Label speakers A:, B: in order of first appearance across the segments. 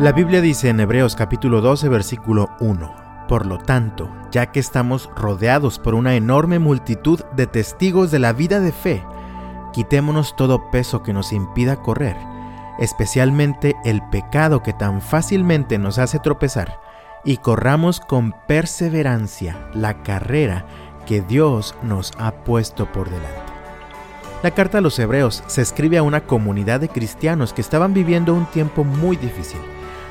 A: La Biblia dice en Hebreos capítulo 12 versículo 1, Por lo tanto, ya que estamos rodeados por una enorme multitud de testigos de la vida de fe, quitémonos todo peso que nos impida correr, especialmente el pecado que tan fácilmente nos hace tropezar, y corramos con perseverancia la carrera que Dios nos ha puesto por delante. La carta a los hebreos se escribe a una comunidad de cristianos que estaban viviendo un tiempo muy difícil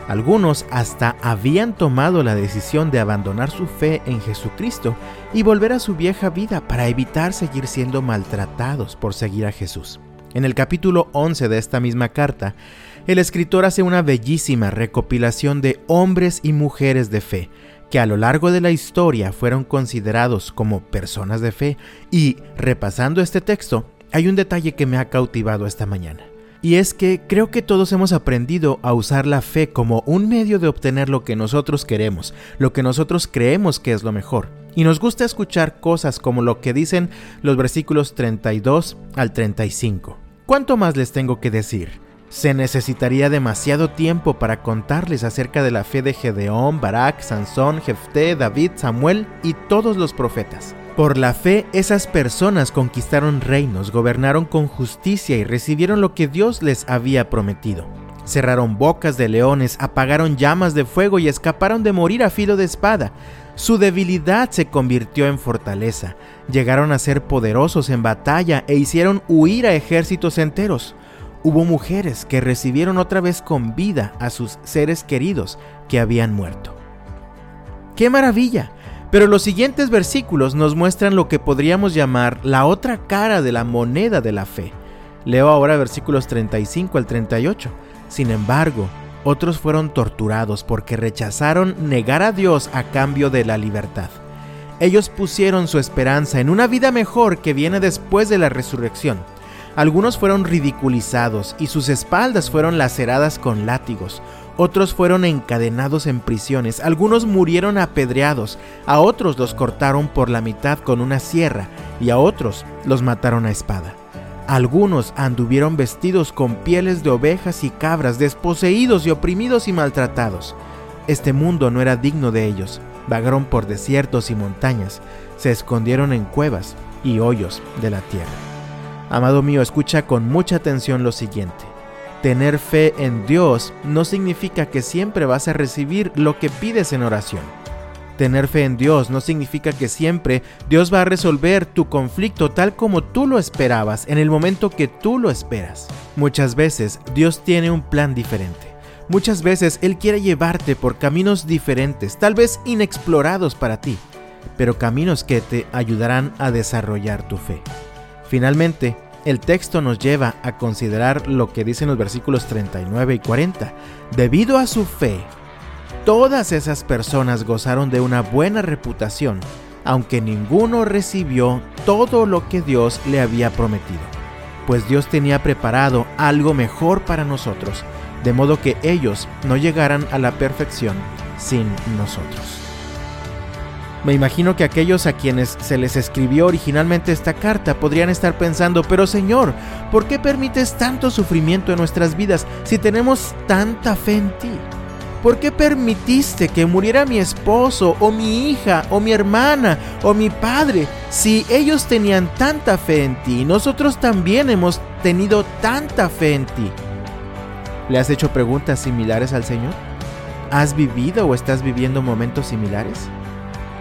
A: algunos hasta habían tomado la decisión de abandonar su fe en Jesucristo y volver a su vieja vida para evitar seguir siendo maltratados por seguir a Jesús. En el capítulo 11 de esta misma carta, el escritor hace una bellísima recopilación de hombres y mujeres de fe que a lo largo de la historia fueron considerados como personas de fe y, repasando este texto, hay un detalle que me ha cautivado esta mañana. Y es que creo que todos hemos aprendido a usar la fe como un medio de obtener lo que nosotros queremos, lo que nosotros creemos que es lo mejor. Y nos gusta escuchar cosas como lo que dicen los versículos 32 al 35. ¿Cuánto más les tengo que decir? Se necesitaría demasiado tiempo para contarles acerca de la fe de Gedeón, Barak, Sansón, Jefté, David, Samuel y todos los profetas. Por la fe, esas personas conquistaron reinos, gobernaron con justicia y recibieron lo que Dios les había prometido. Cerraron bocas de leones, apagaron llamas de fuego y escaparon de morir a filo de espada. Su debilidad se convirtió en fortaleza. Llegaron a ser poderosos en batalla e hicieron huir a ejércitos enteros. Hubo mujeres que recibieron otra vez con vida a sus seres queridos que habían muerto. ¡Qué maravilla! Pero los siguientes versículos nos muestran lo que podríamos llamar la otra cara de la moneda de la fe. Leo ahora versículos 35 al 38. Sin embargo, otros fueron torturados porque rechazaron negar a Dios a cambio de la libertad. Ellos pusieron su esperanza en una vida mejor que viene después de la resurrección. Algunos fueron ridiculizados y sus espaldas fueron laceradas con látigos otros fueron encadenados en prisiones, algunos murieron apedreados, a otros los cortaron por la mitad con una sierra y a otros los mataron a espada. Algunos anduvieron vestidos con pieles de ovejas y cabras, desposeídos y oprimidos y maltratados. Este mundo no era digno de ellos. Vagaron por desiertos y montañas, se escondieron en cuevas y hoyos de la tierra. Amado mío, escucha con mucha atención lo siguiente. Tener fe en Dios no significa que siempre vas a recibir lo que pides en oración. Tener fe en Dios no significa que siempre Dios va a resolver tu conflicto tal como tú lo esperabas en el momento que tú lo esperas. Muchas veces Dios tiene un plan diferente. Muchas veces Él quiere llevarte por caminos diferentes, tal vez inexplorados para ti, pero caminos que te ayudarán a desarrollar tu fe. Finalmente, el texto nos lleva a considerar lo que dicen los versículos 39 y 40. Debido a su fe, todas esas personas gozaron de una buena reputación, aunque ninguno recibió todo lo que Dios le había prometido, pues Dios tenía preparado algo mejor para nosotros, de modo que ellos no llegaran a la perfección sin nosotros. Me imagino que aquellos a quienes se les escribió originalmente esta carta podrían estar pensando, pero Señor, ¿por qué permites tanto sufrimiento en nuestras vidas si tenemos tanta fe en ti? ¿Por qué permitiste que muriera mi esposo o mi hija o mi hermana o mi padre si ellos tenían tanta fe en ti y nosotros también hemos tenido tanta fe en ti? ¿Le has hecho preguntas similares al Señor? ¿Has vivido o estás viviendo momentos similares?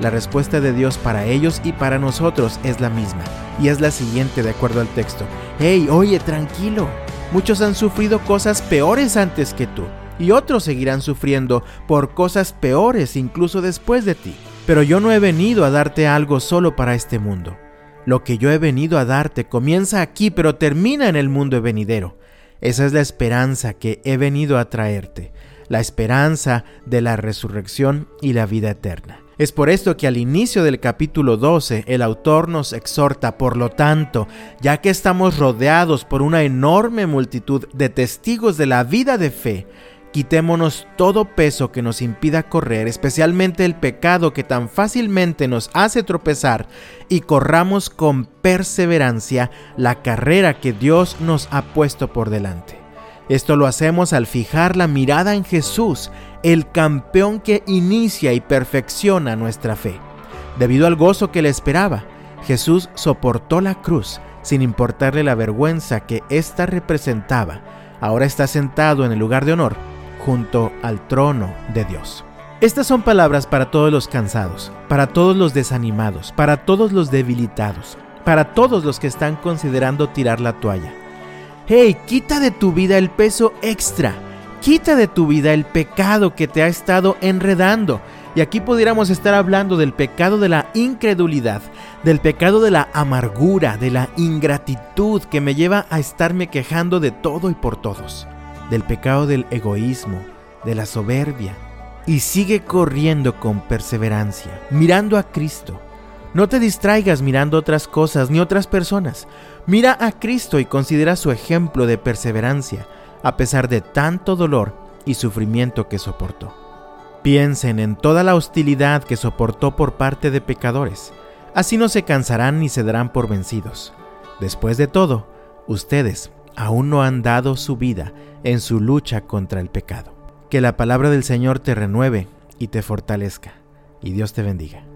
A: La respuesta de Dios para ellos y para nosotros es la misma, y es la siguiente de acuerdo al texto. Hey, oye, tranquilo. Muchos han sufrido cosas peores antes que tú, y otros seguirán sufriendo por cosas peores incluso después de ti. Pero yo no he venido a darte algo solo para este mundo. Lo que yo he venido a darte comienza aquí, pero termina en el mundo venidero. Esa es la esperanza que he venido a traerte, la esperanza de la resurrección y la vida eterna. Es por esto que al inicio del capítulo 12 el autor nos exhorta, por lo tanto, ya que estamos rodeados por una enorme multitud de testigos de la vida de fe, quitémonos todo peso que nos impida correr, especialmente el pecado que tan fácilmente nos hace tropezar, y corramos con perseverancia la carrera que Dios nos ha puesto por delante. Esto lo hacemos al fijar la mirada en Jesús, el campeón que inicia y perfecciona nuestra fe. Debido al gozo que le esperaba, Jesús soportó la cruz sin importarle la vergüenza que ésta representaba. Ahora está sentado en el lugar de honor junto al trono de Dios. Estas son palabras para todos los cansados, para todos los desanimados, para todos los debilitados, para todos los que están considerando tirar la toalla. Hey, quita de tu vida el peso extra, quita de tu vida el pecado que te ha estado enredando. Y aquí pudiéramos estar hablando del pecado de la incredulidad, del pecado de la amargura, de la ingratitud que me lleva a estarme quejando de todo y por todos, del pecado del egoísmo, de la soberbia. Y sigue corriendo con perseverancia, mirando a Cristo. No te distraigas mirando otras cosas ni otras personas. Mira a Cristo y considera su ejemplo de perseverancia, a pesar de tanto dolor y sufrimiento que soportó. Piensen en toda la hostilidad que soportó por parte de pecadores Así no se cansarán ni se darán por vencidos. Después de todo, ustedes aún no han dado su vida en su lucha contra el pecado. Que la palabra del Señor te renueve y te fortalezca. Y Dios te bendiga.